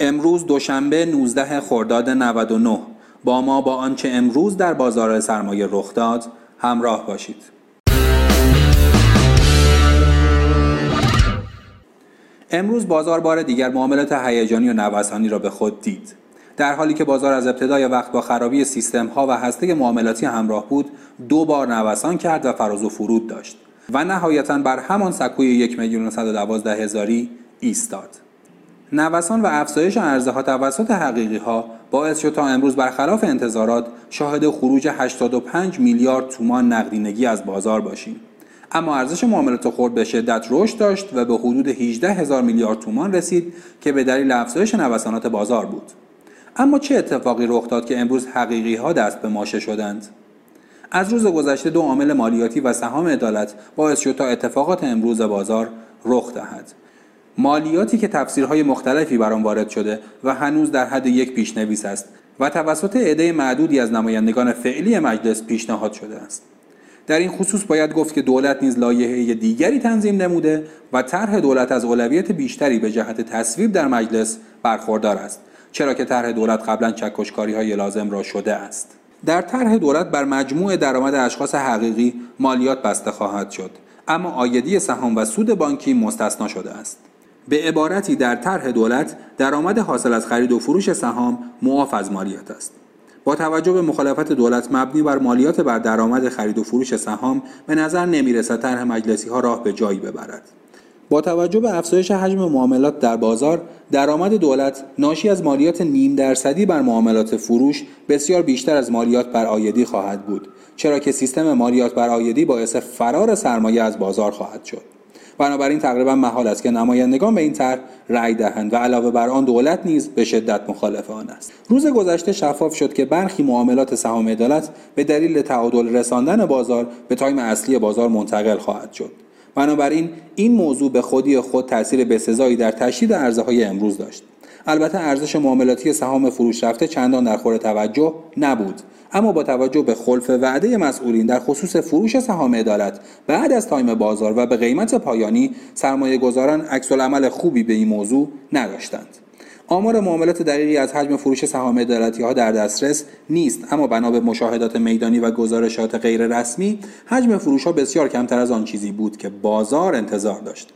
امروز دوشنبه 19 خرداد 99 با ما با آنچه امروز در بازار سرمایه رخ داد همراه باشید. امروز بازار بار دیگر معاملات هیجانی و نوسانی را به خود دید. در حالی که بازار از ابتدای وقت با خرابی سیستم ها و هسته معاملاتی همراه بود، دو بار نوسان کرد و فراز و فرود داشت و نهایتا بر همان سکوی یک میلیون هزاری ایستاد. نوسان و افزایش عرضه ها توسط حقیقی ها باعث شد تا امروز برخلاف انتظارات شاهد خروج 85 میلیارد تومان نقدینگی از بازار باشیم. اما ارزش معاملات خرد به شدت رشد داشت و به حدود 18 هزار میلیارد تومان رسید که به دلیل افزایش نوسانات بازار بود. اما چه اتفاقی رخ داد که امروز حقیقی ها دست به ماشه شدند؟ از روز گذشته دو عامل مالیاتی و سهام عدالت باعث شد تا اتفاقات امروز بازار رخ دهد. مالیاتی که تفسیرهای مختلفی بر آن وارد شده و هنوز در حد یک پیشنویس است و توسط عده معدودی از نمایندگان فعلی مجلس پیشنهاد شده است. در این خصوص باید گفت که دولت نیز لایحه دیگری تنظیم نموده و طرح دولت از اولویت بیشتری به جهت تصویب در مجلس برخوردار است چرا که طرح دولت قبلا چکشکاری های لازم را شده است در طرح دولت بر مجموع درآمد اشخاص حقیقی مالیات بسته خواهد شد اما آیدی سهام و سود بانکی مستثنا شده است به عبارتی در طرح دولت درآمد حاصل از خرید و فروش سهام معاف از مالیات است. با توجه به مخالفت دولت مبنی بر مالیات بر درآمد خرید و فروش سهام به نظر نمی‌رسد طرح مجلسی ها راه به جایی ببرد. با توجه به افزایش حجم معاملات در بازار درآمد دولت ناشی از مالیات نیم درصدی بر معاملات فروش بسیار بیشتر از مالیات بر آیدی خواهد بود چرا که سیستم مالیات بر آیدی باعث فرار سرمایه از بازار خواهد شد. بنابراین تقریبا محال است که نمایندگان به این طرح رأی دهند و علاوه بر آن دولت نیز به شدت مخالف آن است. روز گذشته شفاف شد که برخی معاملات سهام عدالت به دلیل تعادل رساندن بازار به تایم اصلی بازار منتقل خواهد شد. بنابراین این موضوع به خودی خود تاثیر بسزایی در تشدید عرضه های امروز داشت. البته ارزش معاملاتی سهام فروش رفته چندان در خور توجه نبود. اما با توجه به خلف وعده مسئولین در خصوص فروش سهام عدالت بعد از تایم بازار و به قیمت پایانی سرمایه گذاران عکس عمل خوبی به این موضوع نداشتند. آمار معاملات دقیقی از حجم فروش سهام عدالتی ها در دسترس نیست. اما بنا به مشاهدات میدانی و گزارشات غیر رسمی حجم فروش ها بسیار کمتر از آن چیزی بود که بازار انتظار داشت.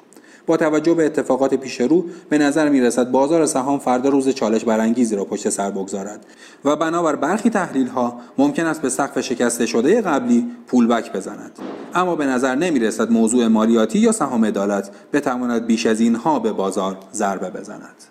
با توجه به اتفاقات پیش رو به نظر می رسد بازار سهام فردا روز چالش برانگیزی را پشت سر بگذارد. و بنابر برخی تحلیل ها ممکن است به سقف شکسته شده قبلی پولبک بزند. اما به نظر نمی رسد موضوع مالیاتی یا سهام عدالت بتواند بیش از اینها به بازار ضربه بزند.